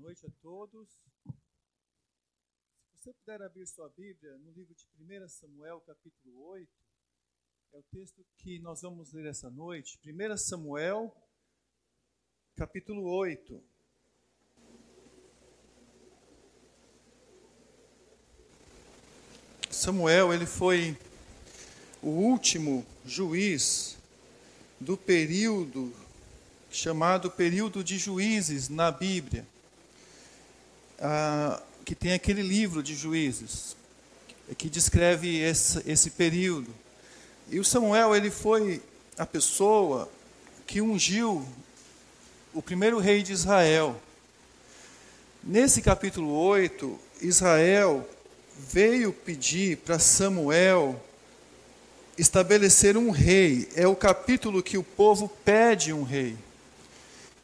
noite a todos. Se você puder abrir sua Bíblia no livro de 1 Samuel, capítulo 8, é o texto que nós vamos ler essa noite. 1 Samuel, capítulo 8. Samuel, ele foi o último juiz do período chamado período de juízes na Bíblia, ah, que tem aquele livro de juízes que descreve esse, esse período. E o Samuel ele foi a pessoa que ungiu o primeiro rei de Israel. Nesse capítulo 8, Israel veio pedir para Samuel estabelecer um rei. É o capítulo que o povo pede um rei.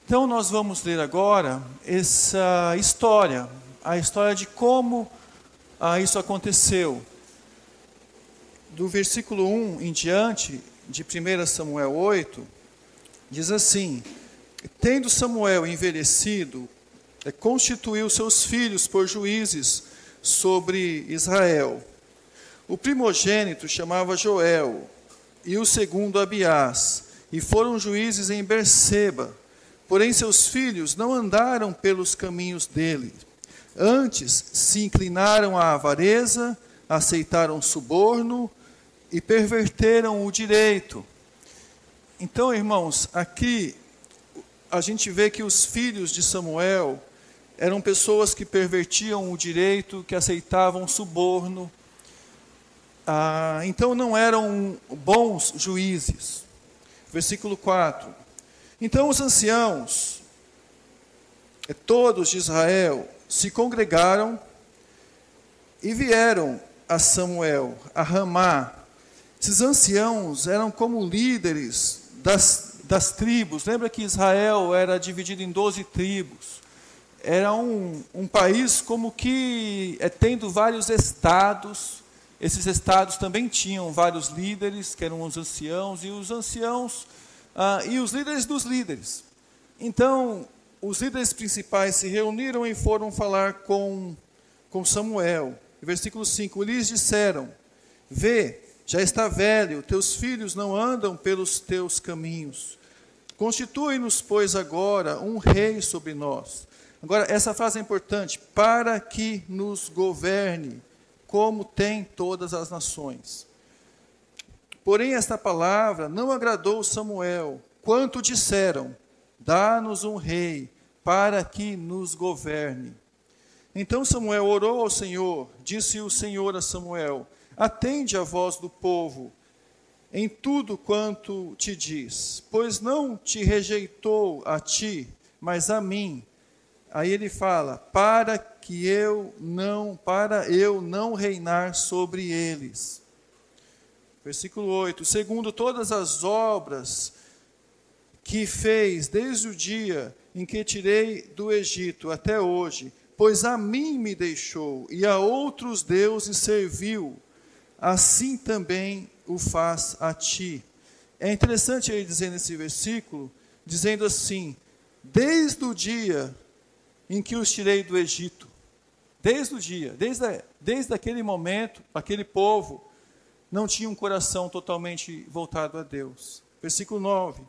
Então, nós vamos ler agora essa história, a história de como ah, isso aconteceu. Do versículo 1 em diante, de 1 Samuel 8, diz assim: Tendo Samuel envelhecido, é, constituiu seus filhos por juízes sobre Israel. O primogênito chamava Joel, e o segundo Abiás, e foram juízes em Berseba Porém, seus filhos não andaram pelos caminhos dele. Antes se inclinaram à avareza, aceitaram suborno e perverteram o direito. Então, irmãos, aqui a gente vê que os filhos de Samuel eram pessoas que pervertiam o direito, que aceitavam suborno. Ah, então não eram bons juízes. Versículo 4. Então os anciãos, todos de Israel, se congregaram e vieram a Samuel, a Ramá. Esses anciãos eram como líderes das, das tribos. Lembra que Israel era dividido em doze tribos. Era um, um país como que é, tendo vários estados. Esses estados também tinham vários líderes, que eram os anciãos, e os anciãos ah, e os líderes dos líderes. Então, os líderes principais se reuniram e foram falar com, com Samuel. Versículo 5: Eles disseram: Vê, já está velho, teus filhos não andam pelos teus caminhos. Constitui-nos, pois, agora um rei sobre nós. Agora, essa frase é importante: para que nos governe, como tem todas as nações. Porém, esta palavra não agradou Samuel, quanto disseram: Dá-nos um rei para que nos governe. Então Samuel orou ao Senhor, disse o Senhor a Samuel: Atende a voz do povo em tudo quanto te diz, pois não te rejeitou a ti, mas a mim. Aí ele fala: para que eu não, para eu não reinar sobre eles. Versículo 8: Segundo todas as obras que fez desde o dia em que tirei do Egito até hoje, pois a mim me deixou e a outros deuses serviu, assim também o faz a ti. É interessante ele dizer nesse versículo, dizendo assim: desde o dia em que os tirei do Egito, desde o dia, desde, desde aquele momento, aquele povo não tinha um coração totalmente voltado a Deus. Versículo 9.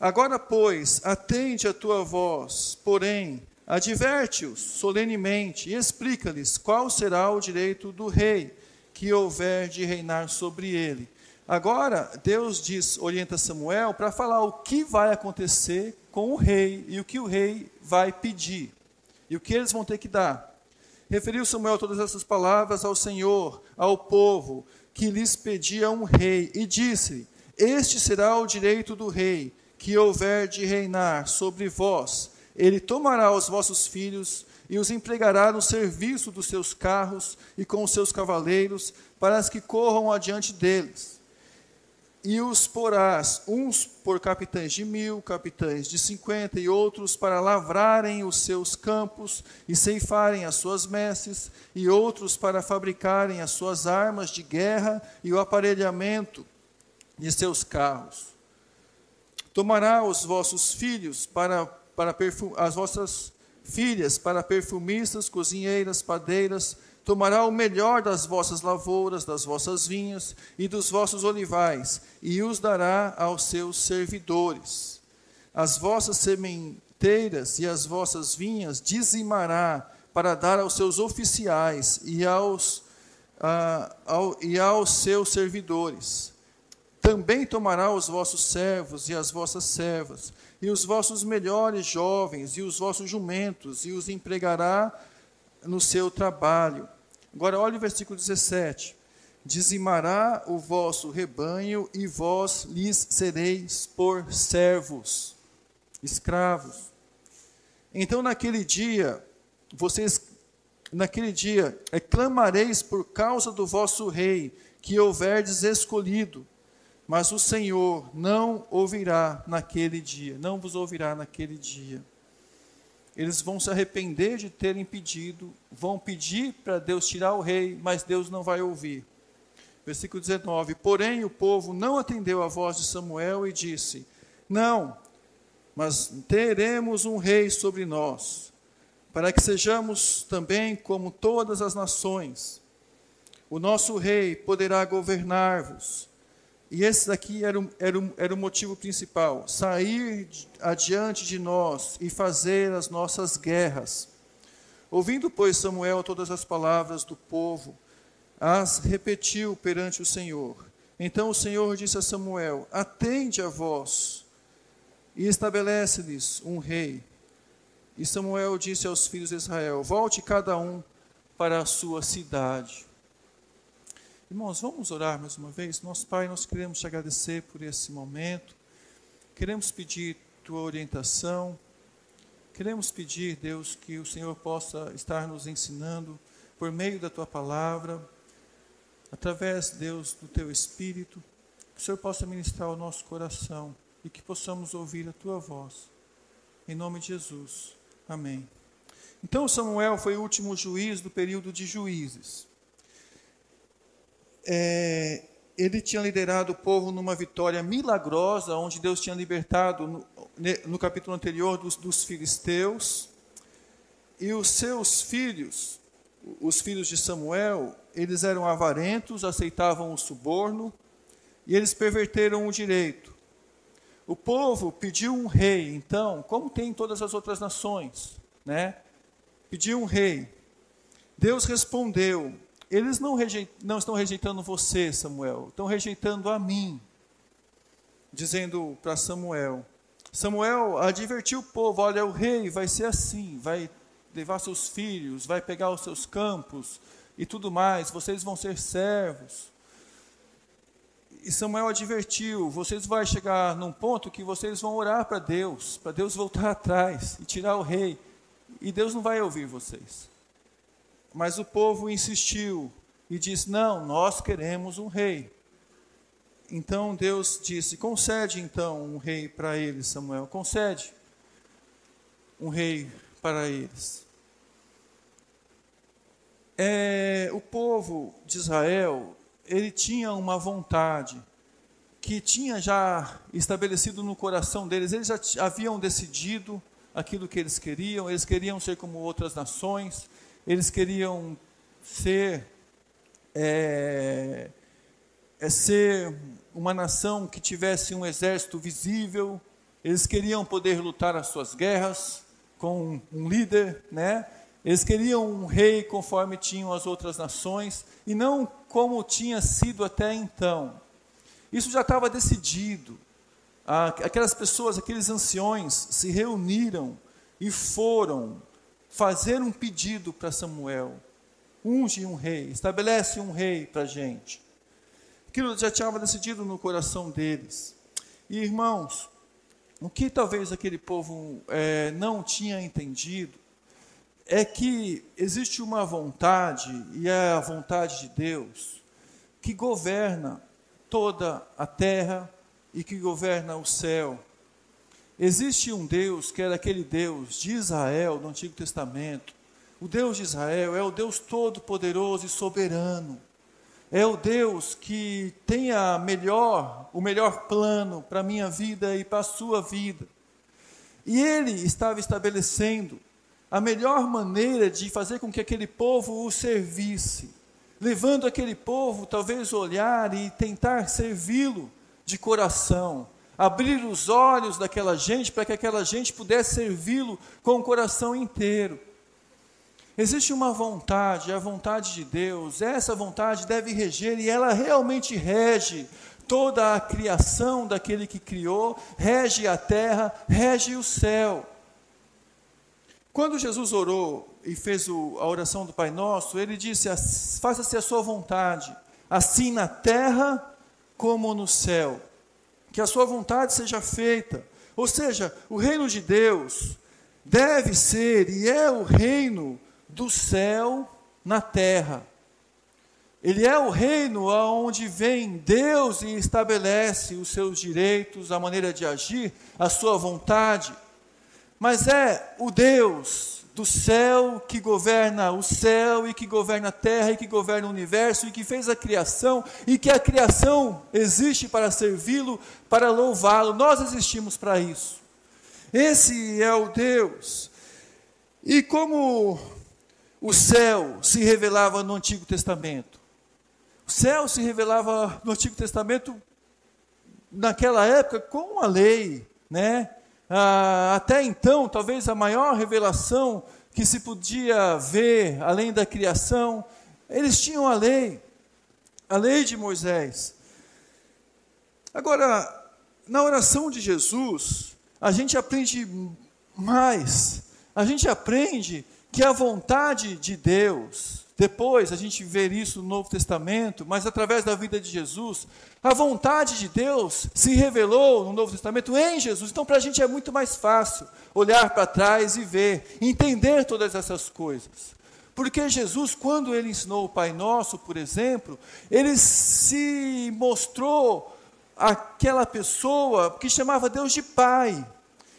Agora, pois, atende a tua voz, porém, adverte-os solenemente e explica-lhes qual será o direito do rei que houver de reinar sobre ele. Agora, Deus diz, orienta Samuel para falar o que vai acontecer com o rei e o que o rei vai pedir e o que eles vão ter que dar. Referiu Samuel todas essas palavras ao Senhor, ao povo, que lhes pedia um rei, e disse: Este será o direito do rei, que houver de reinar sobre vós. Ele tomará os vossos filhos e os empregará no serviço dos seus carros e com os seus cavaleiros, para que corram adiante deles e os porás, uns por capitães de mil, capitães de cinquenta, e outros para lavrarem os seus campos e ceifarem as suas messes, e outros para fabricarem as suas armas de guerra e o aparelhamento de seus carros. Tomará os vossos filhos para, para as vossas filhas para perfumistas, cozinheiras, padeiras, tomará o melhor das vossas lavouras, das vossas vinhas e dos vossos olivais, e os dará aos seus servidores. As vossas sementeiras e as vossas vinhas dizimará para dar aos seus oficiais e aos, ao, e aos seus servidores. Também tomará os vossos servos e as vossas servas, e os vossos melhores jovens, e os vossos jumentos, e os empregará no seu trabalho. Agora, olha o versículo 17: Dizimará o vosso rebanho, e vós lhes sereis por servos, escravos. Então, naquele dia, vocês, naquele dia, é, clamareis por causa do vosso rei, que houverdes escolhido, mas o Senhor não ouvirá naquele dia, não vos ouvirá naquele dia eles vão se arrepender de terem pedido, vão pedir para Deus tirar o rei, mas Deus não vai ouvir. Versículo 19: Porém, o povo não atendeu a voz de Samuel e disse: Não, mas teremos um rei sobre nós, para que sejamos também como todas as nações. O nosso rei poderá governar-vos e esse daqui era o, era, o, era o motivo principal: sair adiante de nós e fazer as nossas guerras. Ouvindo, pois, Samuel todas as palavras do povo, as repetiu perante o Senhor. Então o Senhor disse a Samuel: Atende a voz e estabelece-lhes um rei. E Samuel disse aos filhos de Israel: Volte cada um para a sua cidade. Irmãos, vamos orar mais uma vez. Nosso Pai, nós queremos te agradecer por esse momento. Queremos pedir tua orientação. Queremos pedir, Deus, que o Senhor possa estar nos ensinando por meio da tua palavra, através, Deus, do teu espírito, que o Senhor possa ministrar o nosso coração e que possamos ouvir a tua voz. Em nome de Jesus. Amém. Então Samuel foi o último juiz do período de juízes é, ele tinha liderado o povo numa vitória milagrosa, onde Deus tinha libertado, no, no capítulo anterior, dos, dos filisteus. E os seus filhos, os filhos de Samuel, eles eram avarentos, aceitavam o suborno e eles perverteram o direito. O povo pediu um rei, então, como tem em todas as outras nações, né? Pediu um rei. Deus respondeu: eles não, não estão rejeitando você, Samuel, estão rejeitando a mim. Dizendo para Samuel: Samuel advertiu o povo: olha, o rei vai ser assim, vai levar seus filhos, vai pegar os seus campos e tudo mais, vocês vão ser servos. E Samuel advertiu: vocês vão chegar num ponto que vocês vão orar para Deus, para Deus voltar atrás e tirar o rei, e Deus não vai ouvir vocês. Mas o povo insistiu e disse: Não, nós queremos um rei. Então Deus disse: Concede então um rei para eles, Samuel, concede um rei para eles. É, o povo de Israel, ele tinha uma vontade que tinha já estabelecido no coração deles, eles já haviam decidido aquilo que eles queriam, eles queriam ser como outras nações, eles queriam ser é, é ser uma nação que tivesse um exército visível, eles queriam poder lutar as suas guerras com um líder, né? Eles queriam um rei conforme tinham as outras nações e não como tinha sido até então. Isso já estava decidido. Aquelas pessoas, aqueles anciões se reuniram e foram fazer um pedido para Samuel. Unge um rei, estabelece um rei para a gente. Aquilo já tinha decidido no coração deles. E irmãos, o que talvez aquele povo é, não tinha entendido é que existe uma vontade, e é a vontade de Deus, que governa toda a terra e que governa o céu. Existe um Deus que era aquele Deus de Israel no Antigo Testamento. O Deus de Israel é o Deus todo-poderoso e soberano. É o Deus que tem a melhor, o melhor plano para a minha vida e para a sua vida. E ele estava estabelecendo a melhor maneira de fazer com que aquele povo o servisse, levando aquele povo talvez olhar e tentar servi-lo de coração, abrir os olhos daquela gente para que aquela gente pudesse servi-lo com o coração inteiro. Existe uma vontade, a vontade de Deus, essa vontade deve reger e ela realmente rege toda a criação daquele que criou, rege a terra, rege o céu. Quando Jesus orou e fez o, a oração do Pai Nosso, ele disse: Faça-se a sua vontade, assim na terra como no céu. Que a sua vontade seja feita. Ou seja, o reino de Deus deve ser e é o reino do céu na terra. Ele é o reino aonde vem Deus e estabelece os seus direitos, a maneira de agir, a sua vontade. Mas é o Deus do céu que governa o céu e que governa a terra e que governa o universo e que fez a criação e que a criação existe para servi-lo, para louvá-lo. Nós existimos para isso. Esse é o Deus. E como o céu se revelava no Antigo Testamento, o céu se revelava no Antigo Testamento naquela época com a lei, né? Ah, até então, talvez a maior revelação que se podia ver além da criação, eles tinham a lei, a lei de Moisés. Agora, na oração de Jesus, a gente aprende mais, a gente aprende que a vontade de Deus, depois a gente vê isso no Novo Testamento, mas através da vida de Jesus, a vontade de Deus se revelou no Novo Testamento em Jesus. Então, para a gente é muito mais fácil olhar para trás e ver, entender todas essas coisas. Porque Jesus, quando ele ensinou o Pai Nosso, por exemplo, ele se mostrou aquela pessoa que chamava Deus de Pai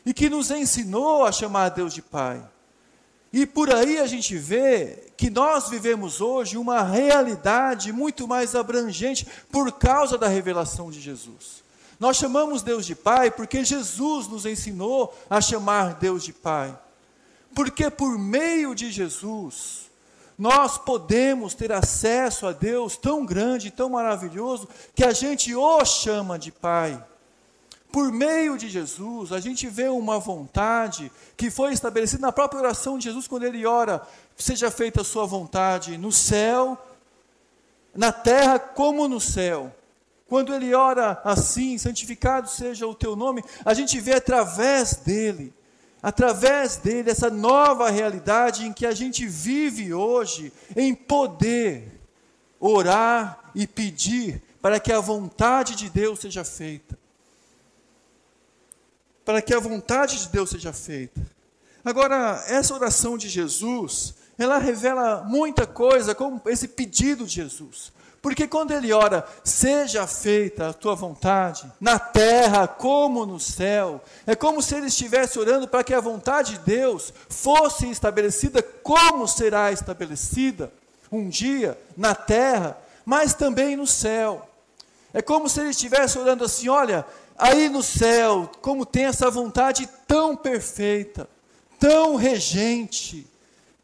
e que nos ensinou a chamar Deus de Pai. E por aí a gente vê que nós vivemos hoje uma realidade muito mais abrangente por causa da revelação de Jesus. Nós chamamos Deus de Pai porque Jesus nos ensinou a chamar Deus de Pai. Porque por meio de Jesus, nós podemos ter acesso a Deus tão grande, tão maravilhoso, que a gente o chama de Pai. Por meio de Jesus, a gente vê uma vontade que foi estabelecida na própria oração de Jesus, quando ele ora: seja feita a sua vontade no céu, na terra como no céu. Quando ele ora assim, santificado seja o teu nome, a gente vê através dele, através dele, essa nova realidade em que a gente vive hoje, em poder orar e pedir para que a vontade de Deus seja feita para que a vontade de Deus seja feita. Agora, essa oração de Jesus, ela revela muita coisa, como esse pedido de Jesus. Porque quando ele ora, seja feita a tua vontade, na terra como no céu, é como se ele estivesse orando para que a vontade de Deus fosse estabelecida como será estabelecida um dia na terra, mas também no céu. É como se ele estivesse orando assim: olha, aí no céu, como tem essa vontade tão perfeita, tão regente,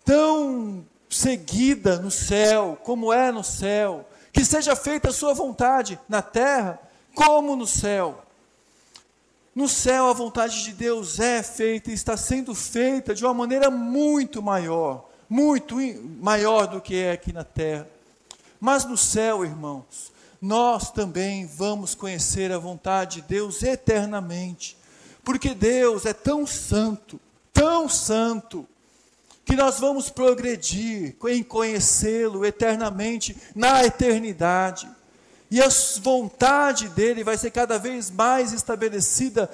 tão seguida no céu, como é no céu, que seja feita a sua vontade na terra, como no céu. No céu, a vontade de Deus é feita e está sendo feita de uma maneira muito maior, muito maior do que é aqui na terra. Mas no céu, irmãos, nós também vamos conhecer a vontade de Deus eternamente. Porque Deus é tão santo, tão santo, que nós vamos progredir em conhecê-lo eternamente, na eternidade. E a vontade dele vai ser cada vez mais estabelecida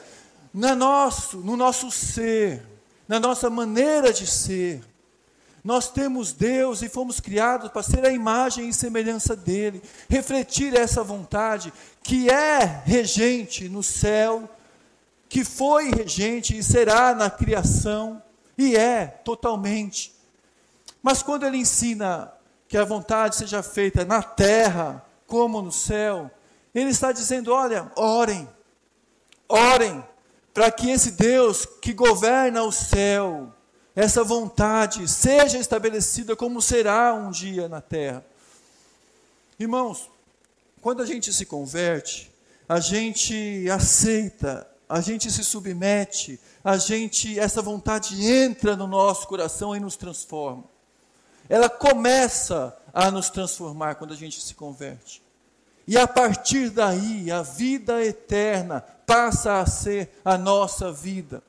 no nosso, no nosso ser, na nossa maneira de ser. Nós temos Deus e fomos criados para ser a imagem e semelhança dele, refletir essa vontade que é regente no céu, que foi regente e será na criação, e é totalmente. Mas quando ele ensina que a vontade seja feita na terra como no céu, ele está dizendo: olha, orem, orem, para que esse Deus que governa o céu, essa vontade seja estabelecida como será um dia na terra. Irmãos, quando a gente se converte, a gente aceita, a gente se submete, a gente essa vontade entra no nosso coração e nos transforma. Ela começa a nos transformar quando a gente se converte. E a partir daí, a vida eterna passa a ser a nossa vida.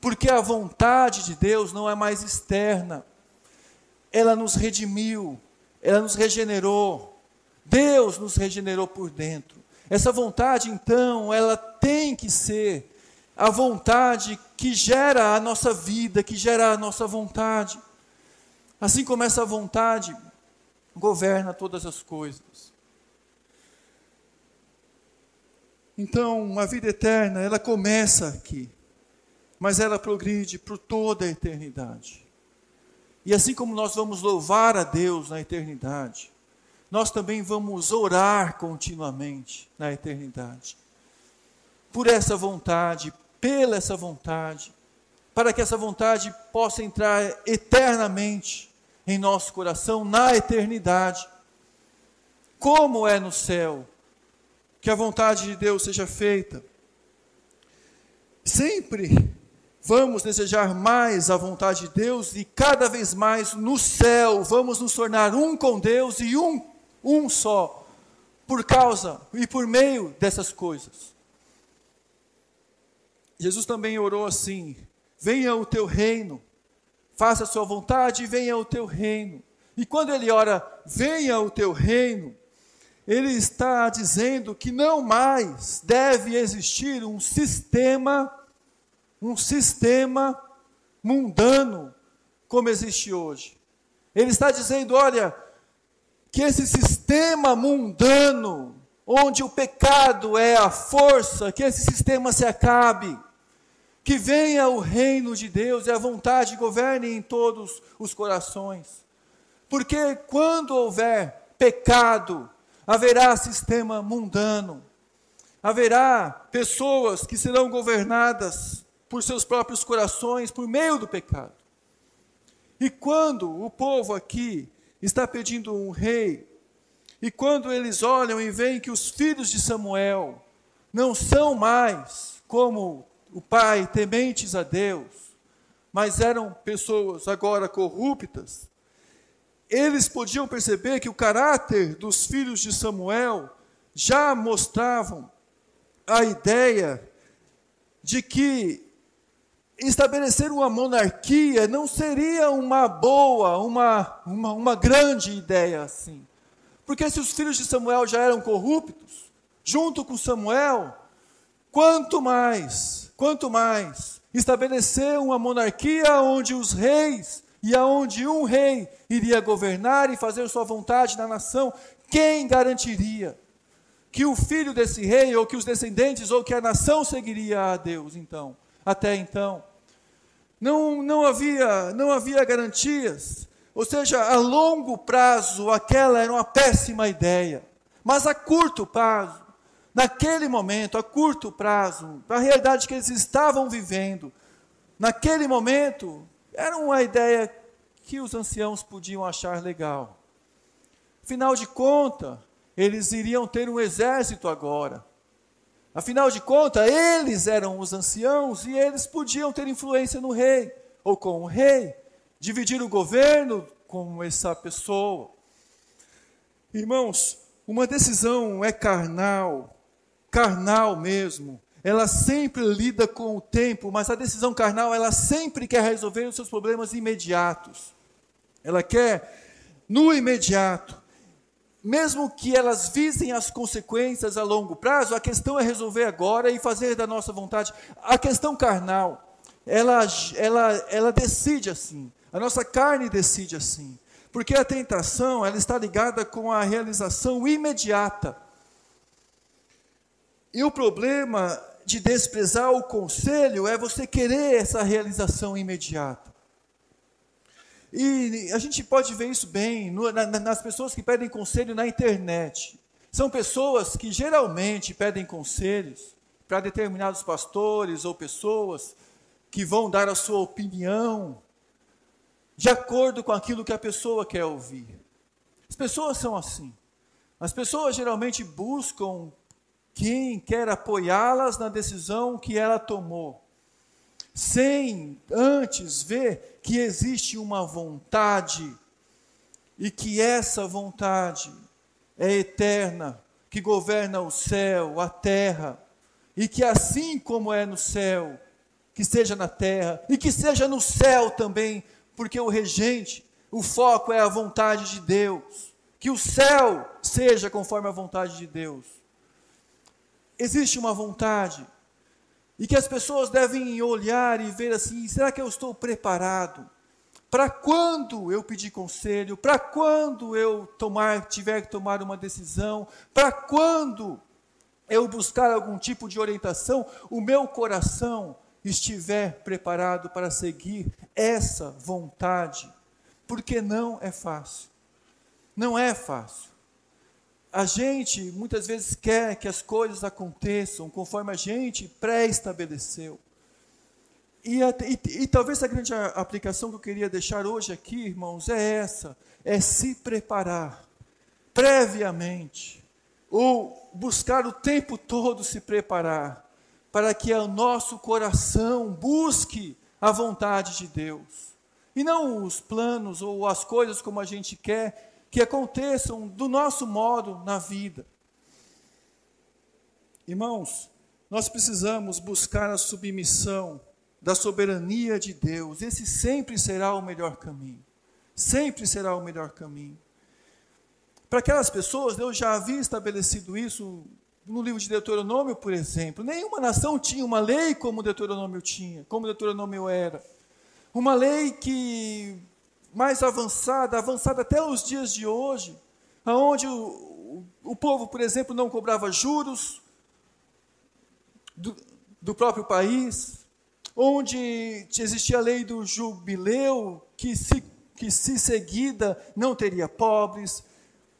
Porque a vontade de Deus não é mais externa. Ela nos redimiu, ela nos regenerou. Deus nos regenerou por dentro. Essa vontade, então, ela tem que ser a vontade que gera a nossa vida, que gera a nossa vontade. Assim como essa vontade governa todas as coisas. Então, a vida eterna, ela começa aqui, mas ela progride por toda a eternidade. E assim como nós vamos louvar a Deus na eternidade, nós também vamos orar continuamente na eternidade. Por essa vontade, pela essa vontade, para que essa vontade possa entrar eternamente em nosso coração na eternidade. Como é no céu, que a vontade de Deus seja feita. Sempre vamos desejar mais a vontade de Deus e cada vez mais no céu vamos nos tornar um com Deus e um, um só, por causa e por meio dessas coisas. Jesus também orou assim: venha o teu reino, faça a sua vontade e venha o teu reino. E quando ele ora, venha o teu reino, ele está dizendo que não mais deve existir um sistema, um sistema mundano como existe hoje. Ele está dizendo, olha, que esse sistema mundano, onde o pecado é a força, que esse sistema se acabe, que venha o reino de Deus e a vontade governe em todos os corações. Porque quando houver pecado, haverá sistema mundano, haverá pessoas que serão governadas por seus próprios corações por meio do pecado. E quando o povo aqui está pedindo um rei, e quando eles olham e veem que os filhos de Samuel não são mais como o pai, tementes a Deus, mas eram pessoas agora corruptas, eles podiam perceber que o caráter dos filhos de Samuel já mostravam a ideia de que estabelecer uma monarquia não seria uma boa, uma, uma, uma grande ideia assim. Porque se os filhos de Samuel já eram corruptos, junto com Samuel, quanto mais, quanto mais estabelecer uma monarquia onde os reis e aonde um rei iria governar e fazer sua vontade na nação, quem garantiria que o filho desse rei, ou que os descendentes, ou que a nação seguiria a Deus, então? Até então. Não, não, havia, não havia garantias. Ou seja, a longo prazo, aquela era uma péssima ideia. Mas a curto prazo, naquele momento, a curto prazo, a realidade que eles estavam vivendo, naquele momento, era uma ideia que os anciãos podiam achar legal. Afinal de contas, eles iriam ter um exército agora. Afinal de contas, eles eram os anciãos e eles podiam ter influência no rei, ou com o rei, dividir o governo com essa pessoa. Irmãos, uma decisão é carnal, carnal mesmo, ela sempre lida com o tempo, mas a decisão carnal, ela sempre quer resolver os seus problemas imediatos. Ela quer no imediato. Mesmo que elas visem as consequências a longo prazo, a questão é resolver agora e fazer da nossa vontade. A questão carnal, ela, ela, ela decide assim. A nossa carne decide assim. Porque a tentação, ela está ligada com a realização imediata. E o problema de desprezar o conselho é você querer essa realização imediata. E a gente pode ver isso bem no, na, nas pessoas que pedem conselho na internet. São pessoas que geralmente pedem conselhos para determinados pastores ou pessoas que vão dar a sua opinião de acordo com aquilo que a pessoa quer ouvir. As pessoas são assim. As pessoas geralmente buscam quem quer apoiá-las na decisão que ela tomou, sem antes ver que existe uma vontade e que essa vontade é eterna, que governa o céu, a terra, e que assim como é no céu, que seja na terra e que seja no céu também, porque o regente, o foco é a vontade de Deus. Que o céu seja conforme a vontade de Deus. Existe uma vontade e que as pessoas devem olhar e ver assim: será que eu estou preparado? Para quando eu pedir conselho? Para quando eu tomar, tiver que tomar uma decisão? Para quando eu buscar algum tipo de orientação? O meu coração estiver preparado para seguir essa vontade, porque não é fácil. Não é fácil. A gente muitas vezes quer que as coisas aconteçam conforme a gente pré-estabeleceu. E, e, e, talvez a grande aplicação que eu queria deixar hoje aqui, irmãos, é essa: é se preparar previamente, ou buscar o tempo todo se preparar para que o nosso coração busque a vontade de Deus. E não os planos ou as coisas como a gente quer que aconteçam do nosso modo na vida. Irmãos, nós precisamos buscar a submissão da soberania de Deus. Esse sempre será o melhor caminho. Sempre será o melhor caminho. Para aquelas pessoas, Deus já havia estabelecido isso no livro de Deuteronômio, por exemplo, nenhuma nação tinha uma lei como Deuteronômio tinha, como Deuteronômio era. Uma lei que mais avançada, avançada até os dias de hoje, aonde o, o povo, por exemplo, não cobrava juros do, do próprio país, onde existia a lei do jubileu, que se, que se seguida não teria pobres,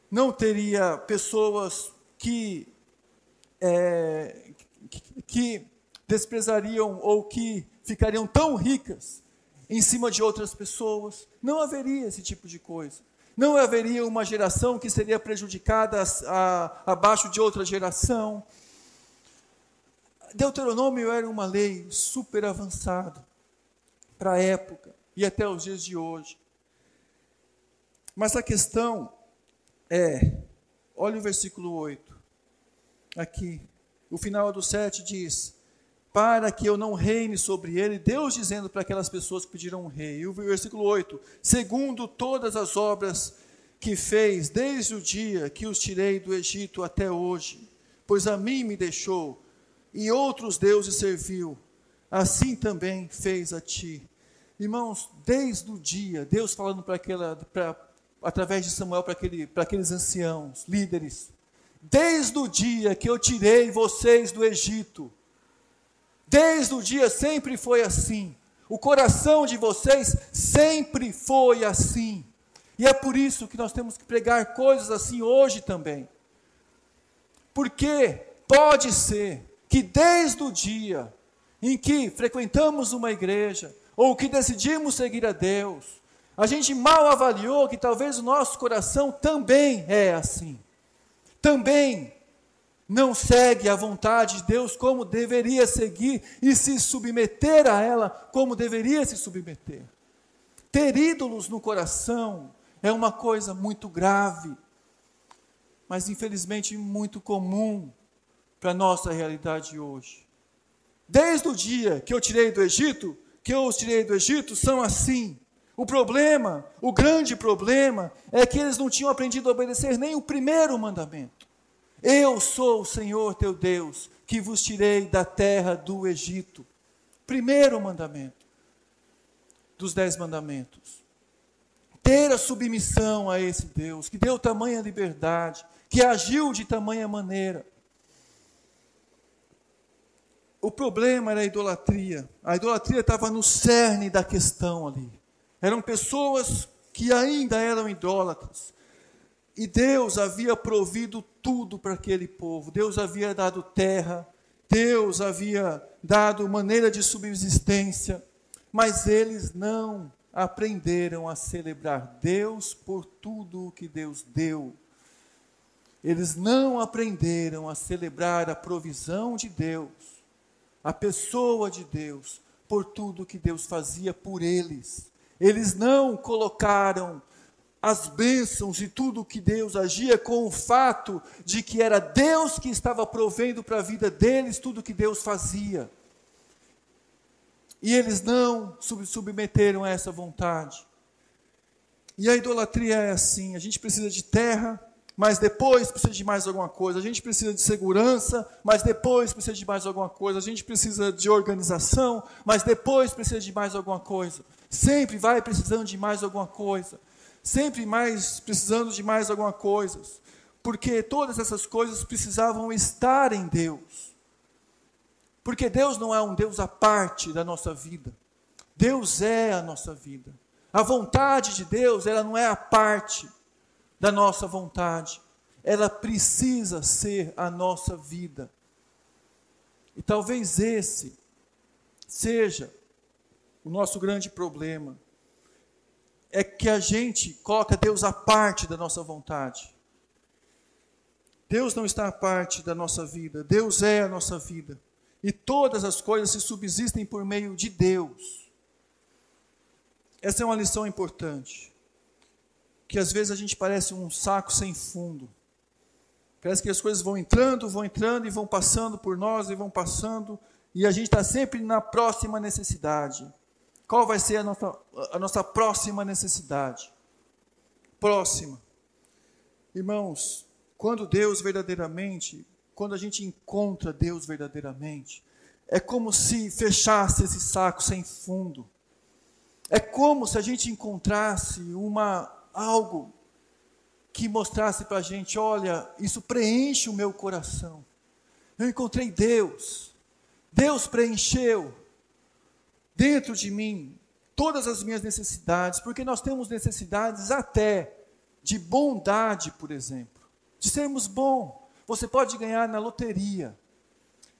não teria pessoas que é, que desprezariam ou que ficariam tão ricas em cima de outras pessoas. Não haveria esse tipo de coisa. Não haveria uma geração que seria prejudicada a, a, abaixo de outra geração. Deuteronômio era uma lei super avançada para a época e até os dias de hoje. Mas a questão é, olha o versículo 8 aqui. O final do 7 diz: Para que eu não reine sobre ele, Deus dizendo para aquelas pessoas que pediram um rei. E o versículo 8: Segundo todas as obras que fez desde o dia que os tirei do Egito até hoje, pois a mim me deixou e outros deuses serviu, assim também fez a ti. Irmãos, desde o dia, Deus falando para aquela, pra, através de Samuel para aquele, aqueles anciãos, líderes, Desde o dia que eu tirei vocês do Egito, desde o dia sempre foi assim. O coração de vocês sempre foi assim. E é por isso que nós temos que pregar coisas assim hoje também. Porque pode ser que desde o dia em que frequentamos uma igreja, ou que decidimos seguir a Deus, a gente mal avaliou que talvez o nosso coração também é assim também não segue a vontade de Deus como deveria seguir e se submeter a ela como deveria se submeter. Ter ídolos no coração é uma coisa muito grave, mas infelizmente muito comum para a nossa realidade hoje. Desde o dia que eu tirei do Egito, que eu os tirei do Egito, são assim. O problema, o grande problema, é que eles não tinham aprendido a obedecer nem o primeiro mandamento. Eu sou o Senhor teu Deus, que vos tirei da terra do Egito. Primeiro mandamento dos dez mandamentos. Ter a submissão a esse Deus, que deu tamanha liberdade, que agiu de tamanha maneira. O problema era a idolatria. A idolatria estava no cerne da questão ali. Eram pessoas que ainda eram idólatras. E Deus havia provido tudo para aquele povo. Deus havia dado terra, Deus havia dado maneira de subsistência, mas eles não aprenderam a celebrar Deus por tudo o que Deus deu. Eles não aprenderam a celebrar a provisão de Deus, a pessoa de Deus, por tudo que Deus fazia por eles. Eles não colocaram as bênçãos e tudo que Deus agia com o fato de que era Deus que estava provendo para a vida deles tudo que Deus fazia. E eles não submeteram a essa vontade. E a idolatria é assim: a gente precisa de terra, mas depois precisa de mais alguma coisa. A gente precisa de segurança, mas depois precisa de mais alguma coisa. A gente precisa de organização, mas depois precisa de mais alguma coisa. Sempre vai precisando de mais alguma coisa. Sempre mais precisando de mais alguma coisa. Porque todas essas coisas precisavam estar em Deus. Porque Deus não é um Deus à parte da nossa vida. Deus é a nossa vida. A vontade de Deus, ela não é a parte da nossa vontade. Ela precisa ser a nossa vida. E talvez esse seja o nosso grande problema. É que a gente coloca Deus à parte da nossa vontade. Deus não está à parte da nossa vida. Deus é a nossa vida. E todas as coisas se subsistem por meio de Deus. Essa é uma lição importante. Que às vezes a gente parece um saco sem fundo. Parece que as coisas vão entrando, vão entrando e vão passando por nós e vão passando. E a gente está sempre na próxima necessidade. Qual vai ser a nossa, a nossa próxima necessidade? Próxima. Irmãos, quando Deus verdadeiramente quando a gente encontra Deus verdadeiramente, é como se fechasse esse saco sem fundo. É como se a gente encontrasse uma algo que mostrasse para a gente, olha, isso preenche o meu coração. Eu encontrei Deus. Deus preencheu dentro de mim todas as minhas necessidades, porque nós temos necessidades até de bondade, por exemplo, de sermos bons. Você pode ganhar na loteria,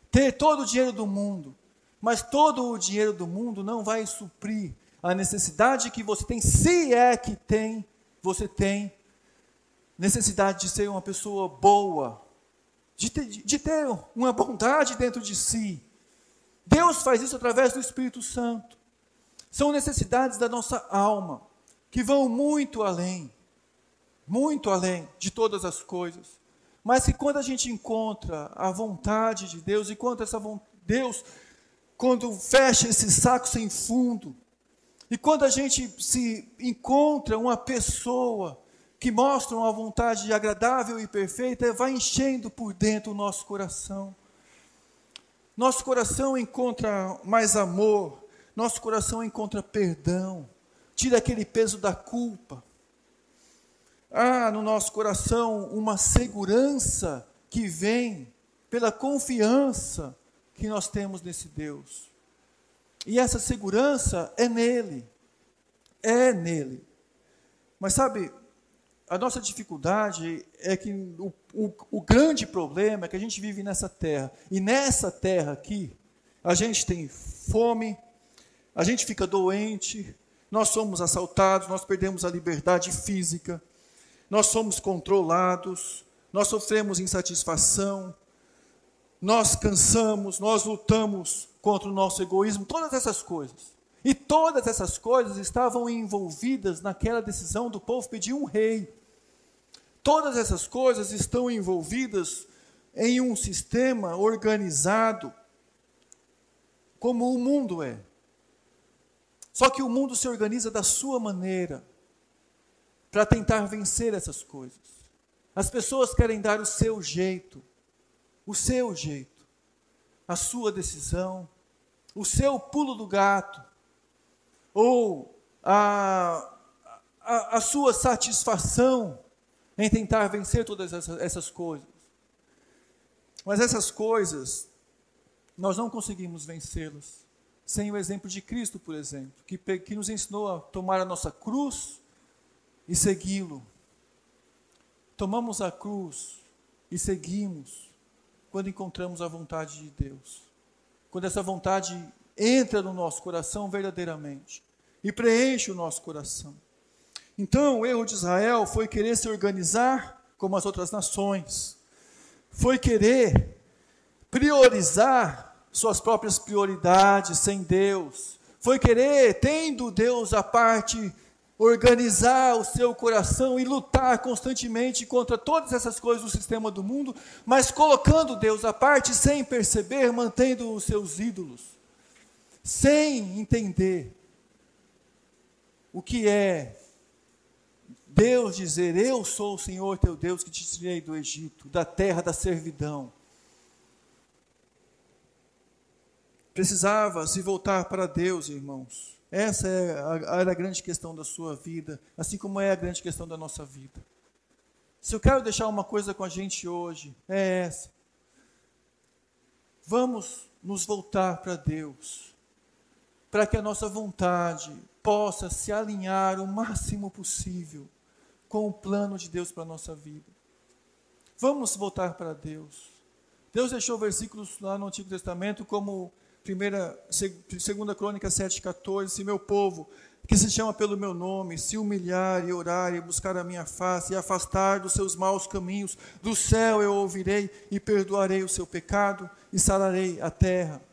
ter todo o dinheiro do mundo, mas todo o dinheiro do mundo não vai suprir a necessidade que você tem, se é que tem, você tem necessidade de ser uma pessoa boa, de ter, de ter uma bondade dentro de si. Deus faz isso através do Espírito Santo. São necessidades da nossa alma, que vão muito além, muito além de todas as coisas. Mas que quando a gente encontra a vontade de Deus, e quando essa Deus, quando fecha esse saco sem fundo, e quando a gente se encontra uma pessoa que mostra uma vontade agradável e perfeita, vai enchendo por dentro o nosso coração. Nosso coração encontra mais amor, nosso coração encontra perdão, tira aquele peso da culpa há no nosso coração uma segurança que vem pela confiança que nós temos nesse Deus. E essa segurança é nele. É nele. Mas sabe, a nossa dificuldade é que o, o, o, grande problema é que a gente vive nessa terra. E nessa terra aqui, a gente tem fome, a gente fica doente, nós somos assaltados, nós perdemos a liberdade física, nós somos controlados, nós sofremos insatisfação, nós cansamos, nós lutamos contra o nosso egoísmo, todas essas coisas. E todas essas coisas estavam envolvidas naquela decisão do povo pedir um rei. Todas essas coisas estão envolvidas em um sistema organizado, como o mundo é. Só que o mundo se organiza da sua maneira para tentar vencer essas coisas. As pessoas querem dar o seu jeito, o seu jeito, a sua decisão, o seu pulo do gato, ou a, a, a sua satisfação em tentar vencer todas essas, coisas. Mas essas coisas, nós não conseguimos vencê-las sem o exemplo de Cristo, por exemplo, que, que nos ensinou a tomar a nossa cruz e segui-lo. Tomamos a cruz e seguimos quando encontramos a vontade de Deus. Quando essa vontade entra no nosso coração verdadeiramente. e preenche o nosso coração. Então, o erro de Israel foi querer se organizar como as outras nações, foi querer priorizar suas próprias prioridades sem Deus, foi querer, tendo Deus à parte, organizar o seu coração e lutar constantemente contra todas essas coisas do sistema do mundo, mas colocando Deus à parte sem perceber, mantendo os seus ídolos, sem entender o que é Deus dizer: Eu sou o Senhor teu Deus que te tirei do Egito, da terra da servidão. Precisava se voltar para Deus, irmãos. Essa é era a grande questão da sua vida, assim como é a grande questão da nossa vida. Se eu quero deixar uma coisa com a gente hoje, é essa. Vamos nos voltar para Deus, para que a nossa vontade possa se alinhar o máximo possível com o plano de Deus para a nossa vida. Vamos voltar para Deus. Deus deixou versículos lá no Antigo Testamento como primeira, segunda crônica 7,14, se meu povo, que se chama pelo meu nome, se humilhar e orar e buscar a minha face e afastar dos seus maus caminhos, do céu eu ouvirei e perdoarei o seu pecado e sararei a terra.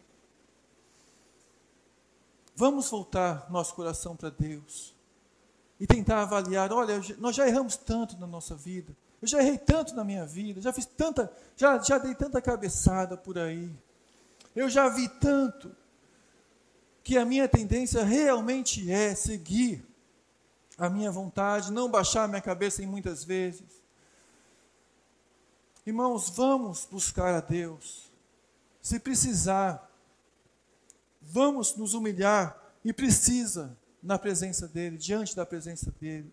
Vamos voltar nosso coração para Deus e tentar avaliar, olha, nós já erramos tanto na nossa vida. Eu já errei tanto na minha vida, já fiz tanta, já, já dei tanta cabeçada por aí. Eu já vi tanto que a minha tendência realmente é seguir a minha vontade, não baixar a minha cabeça em muitas vezes. Irmãos, vamos buscar a Deus. Se precisar, vamos nos humilhar e precisa na presença dele, diante da presença dele.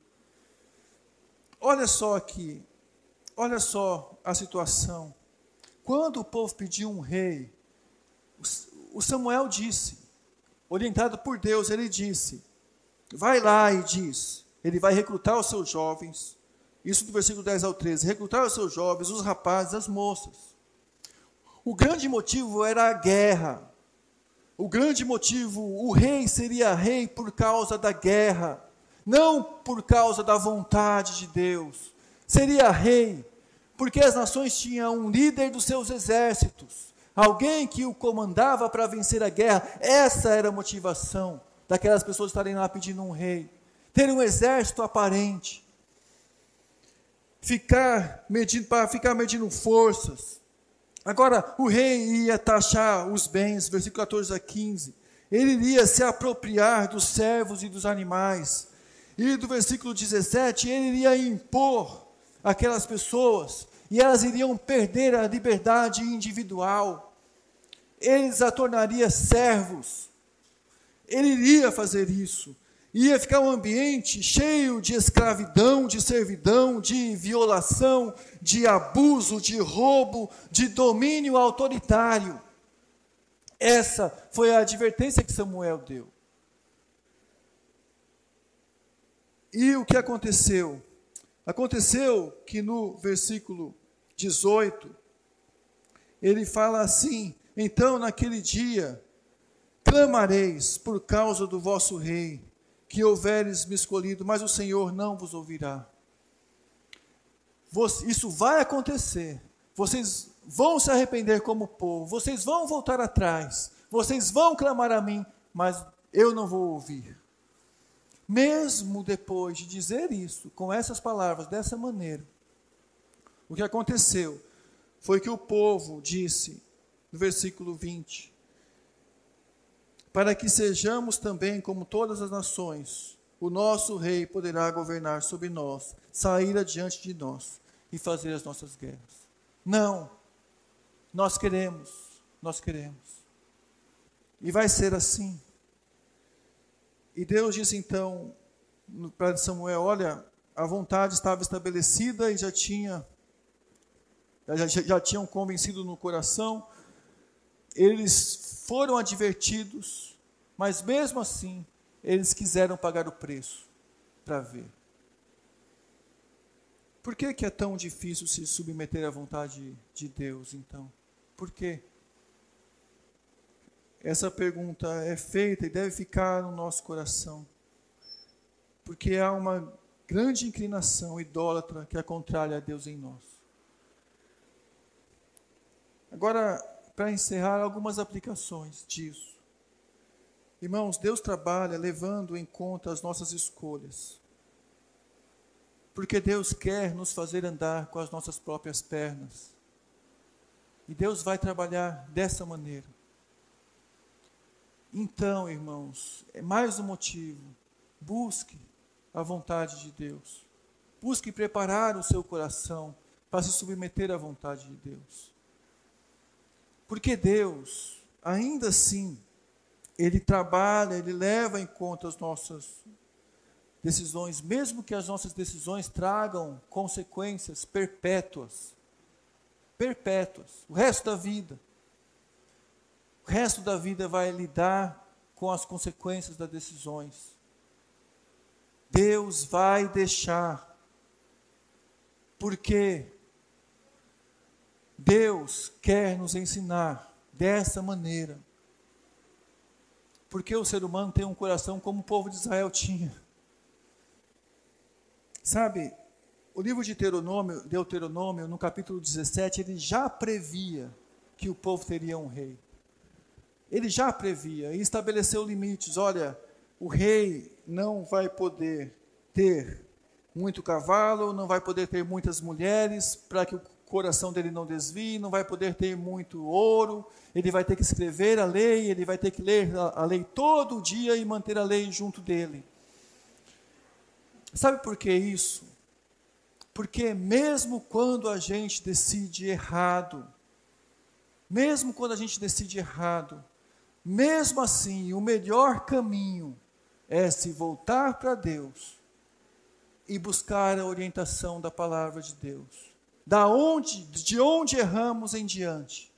Olha só aqui, olha só a situação. Quando o povo pediu um rei, o Samuel disse, orientado por Deus, ele disse: Vai lá e diz, ele vai recrutar os seus jovens, isso do versículo 10 ao 13, recrutar os seus jovens, os rapazes, as moças. O grande motivo era a guerra. O grande motivo, o rei seria rei por causa da guerra, não por causa da vontade de Deus. Seria rei porque as nações tinham um líder dos seus exércitos, alguém que o comandava para vencer a guerra. Essa era a motivação daquelas pessoas estarem lá pedindo um rei. Ter um exército aparente. Ficar medindo, para ficar medindo forças, Agora, o rei ia taxar os bens, versículo 14 a 15. Ele iria se apropriar dos servos e dos animais. E do versículo 17, ele iria impor aquelas pessoas, e elas iriam perder a liberdade individual. Ele a tornaria servos. Ele iria fazer isso ia ficar um ambiente cheio de escravidão, de servidão, de violação, de abuso, de roubo, de domínio autoritário. Essa foi a advertência que Samuel deu. E o que aconteceu? Aconteceu que no versículo 18, ele fala assim: Então naquele dia clamareis por causa do vosso rei que houveres me escolhido, mas o Senhor não vos ouvirá. Isso vai acontecer. Vocês vão se arrepender como povo, vocês vão voltar atrás, vocês vão clamar a mim, mas eu não vou ouvir. Mesmo depois de dizer isso, com essas palavras, dessa maneira, o que aconteceu foi que o povo disse, no versículo 20: para que sejamos também como todas as nações. O nosso rei poderá governar sobre nós, sair adiante de nós e fazer as nossas guerras. Não, nós queremos, nós queremos. E vai ser assim. E Deus disse então para Samuel: Olha, a vontade estava estabelecida e já tinha, já, já tinham convencido no coração, eles foram advertidos, mas mesmo assim, eles quiseram pagar o preço para ver. Por que, que é tão difícil se submeter à vontade de Deus, então? Por quê? Essa pergunta é feita e deve ficar no nosso coração. Porque há uma grande inclinação idólatra que é contrária a Deus em nós. Agora, para encerrar, algumas aplicações disso. Irmãos, Deus trabalha levando em conta as nossas escolhas. Porque Deus quer nos fazer andar com as nossas próprias pernas. E Deus vai trabalhar dessa maneira. Então, irmãos, é mais um motivo. Busque a vontade de Deus. Busque preparar o seu coração para se submeter à vontade de Deus. Porque Deus, ainda assim, Ele trabalha, Ele leva em conta as nossas decisões, mesmo que as nossas decisões tragam consequências perpétuas. Perpétuas, o resto da vida. O resto da vida vai lidar com as consequências das decisões. Deus vai deixar. Porque Deus quer nos ensinar dessa maneira. Porque o ser humano tem um coração como o povo de Israel tinha. Sabe, o livro de Deuteronômio, Deuteronômio, no capítulo 17, ele já previa que o povo teria um rei. Ele já previa e estabeleceu limites. Olha, o rei não vai poder ter muito cavalo, não vai poder ter muitas mulheres, para que o coração dele não desvie, não vai poder ter muito ouro, ele vai ter que escrever a lei, ele vai ter que ler a, lei todo dia e manter a lei junto dele. Sabe por que isso? Porque mesmo quando a gente decide errado, mesmo quando a gente decide errado, mesmo assim, o melhor caminho é se voltar para Deus e buscar a orientação da palavra de Deus da onde, de onde erramos em diante.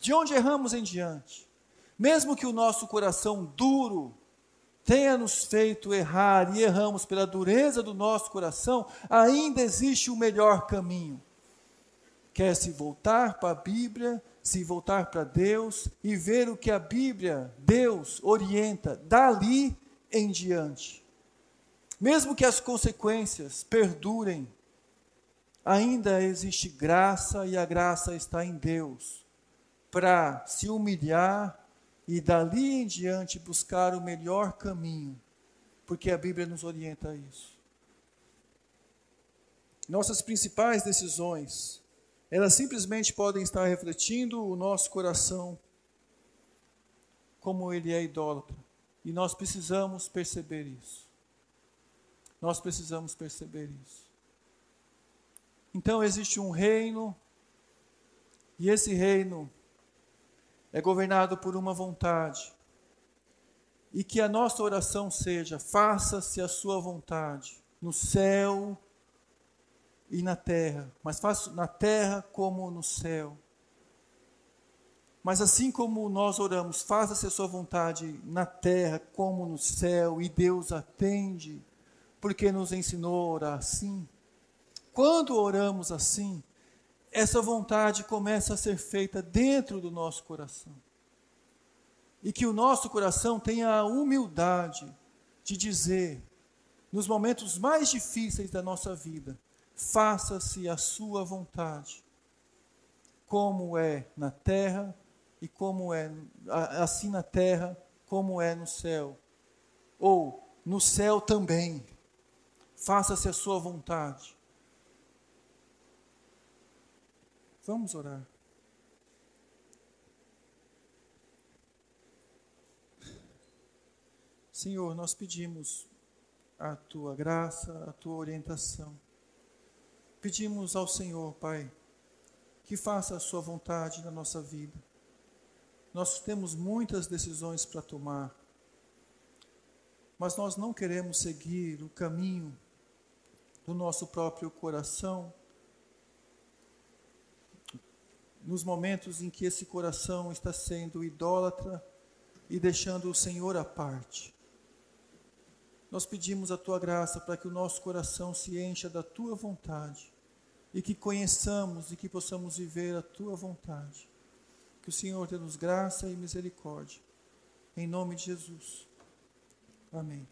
De onde erramos em diante. Mesmo que o nosso coração duro tenha nos feito errar e erramos pela dureza do nosso coração, ainda existe o melhor caminho. Quer se voltar para a Bíblia, se voltar para Deus e ver o que a Bíblia, Deus, orienta dali em diante. Mesmo que as consequências perdurem ainda existe graça e a graça está em Deus para se humilhar e dali em diante buscar o melhor caminho, porque a Bíblia nos orienta a isso. Nossas principais decisões, elas simplesmente podem estar refletindo o nosso coração como ele é idólatra. E nós precisamos perceber isso. Nós precisamos perceber isso. Então existe um reino, e esse reino é governado por uma vontade. E que a nossa oração seja: faça-se a sua vontade, no céu e na terra, mas faça na terra como no céu. Mas assim como nós oramos, faça-se a sua vontade na terra como no céu, e Deus atende, porque nos ensinou a orar assim. Quando oramos assim, essa vontade começa a ser feita dentro do nosso coração. E que o nosso coração tenha a humildade de dizer, nos momentos mais difíceis da nossa vida, faça-se a sua vontade, como é na terra e como é assim na terra, como é no céu. Ou no céu também. Faça-se a sua vontade. Vamos orar. Senhor, nós pedimos a tua graça, a tua orientação. Pedimos ao Senhor, Pai, que faça a sua vontade na nossa vida. Nós temos muitas decisões para tomar, mas nós não queremos seguir o caminho do nosso próprio coração nos momentos em que esse coração está sendo idólatra e deixando o Senhor à parte. Nós pedimos a tua graça para que o nosso coração se encha da tua vontade e que conheçamos e que possamos viver a tua vontade. Que o Senhor dê-nos graça e misericórdia. Em nome de Jesus. Amém.